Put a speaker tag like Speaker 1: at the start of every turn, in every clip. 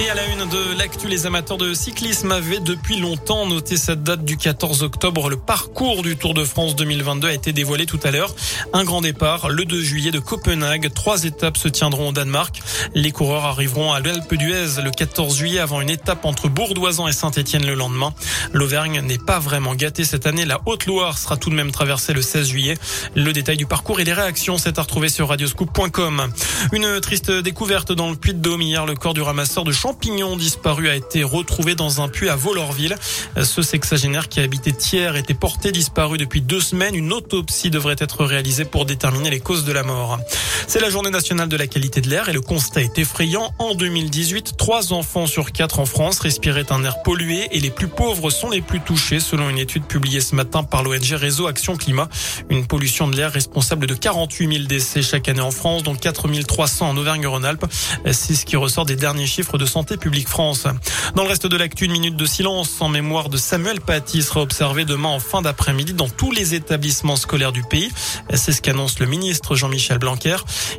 Speaker 1: Et à la une de l'actu, les amateurs de cyclisme avaient depuis longtemps noté cette date du 14 octobre. Le parcours du Tour de France 2022 a été dévoilé tout à l'heure. Un grand départ le 2 juillet de Copenhague. Trois étapes se tiendront au Danemark. Les coureurs arriveront à l'Alpe d'Huez le 14 juillet avant une étape entre Bourdoisan et Saint-Etienne le lendemain. L'Auvergne n'est pas vraiment gâtée cette année. La Haute-Loire sera tout de même traversée le 16 juillet. Le détail du parcours et les réactions, c'est à retrouver sur radioscoop.com. Une triste découverte dans le Puy-de-Dôme hier. Le corps du ramasseur de champignon disparu a été retrouvé dans un puits à Volorville. Ce sexagénaire qui habitait Thiers était porté disparu depuis deux semaines. Une autopsie devrait être réalisée pour déterminer les causes de la mort. C'est la journée nationale de la qualité de l'air et le constat est effrayant. En 2018, trois enfants sur quatre en France respiraient un air pollué et les plus pauvres sont les plus touchés selon une étude publiée ce matin par l'ONG Réseau Action Climat. Une pollution de l'air responsable de 48 000 décès chaque année en France, dont 4 300 en Auvergne-Rhône-Alpes. C'est ce qui ressort des derniers chiffres de Santé publique France. Dans le reste de l'actu, une minute de silence en mémoire de Samuel Paty sera observée demain en fin d'après-midi dans tous les établissements scolaires du pays. C'est ce qu'annonce le ministre Jean-Michel Blanquer.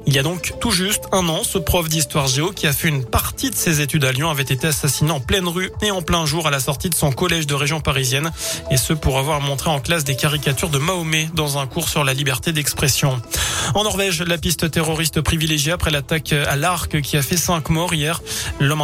Speaker 1: Il y a donc tout juste un an, ce prof d'histoire géo qui a fait une partie de ses études à Lyon avait été assassiné en pleine rue et en plein jour à la sortie de son collège de région parisienne. Et ce pour avoir montré en classe des caricatures de Mahomet dans un cours sur la liberté d'expression. En Norvège, la piste terroriste privilégiée après l'attaque à l'arc qui a fait cinq morts hier.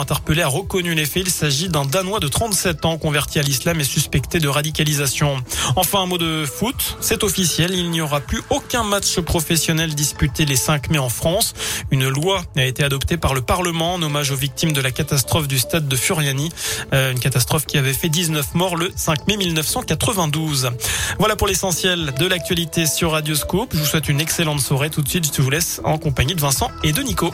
Speaker 1: Interpellé a reconnu les faits. Il s'agit d'un Danois de 37 ans converti à l'islam et suspecté de radicalisation. Enfin, un mot de foot. C'est officiel. Il n'y aura plus aucun match professionnel disputé les 5 mai en France. Une loi a été adoptée par le Parlement en hommage aux victimes de la catastrophe du stade de Furiani. Euh, une catastrophe qui avait fait 19 morts le 5 mai 1992. Voilà pour l'essentiel de l'actualité sur Radio Scoop. Je vous souhaite une excellente soirée. Tout de suite, je vous laisse en compagnie de Vincent et de Nico.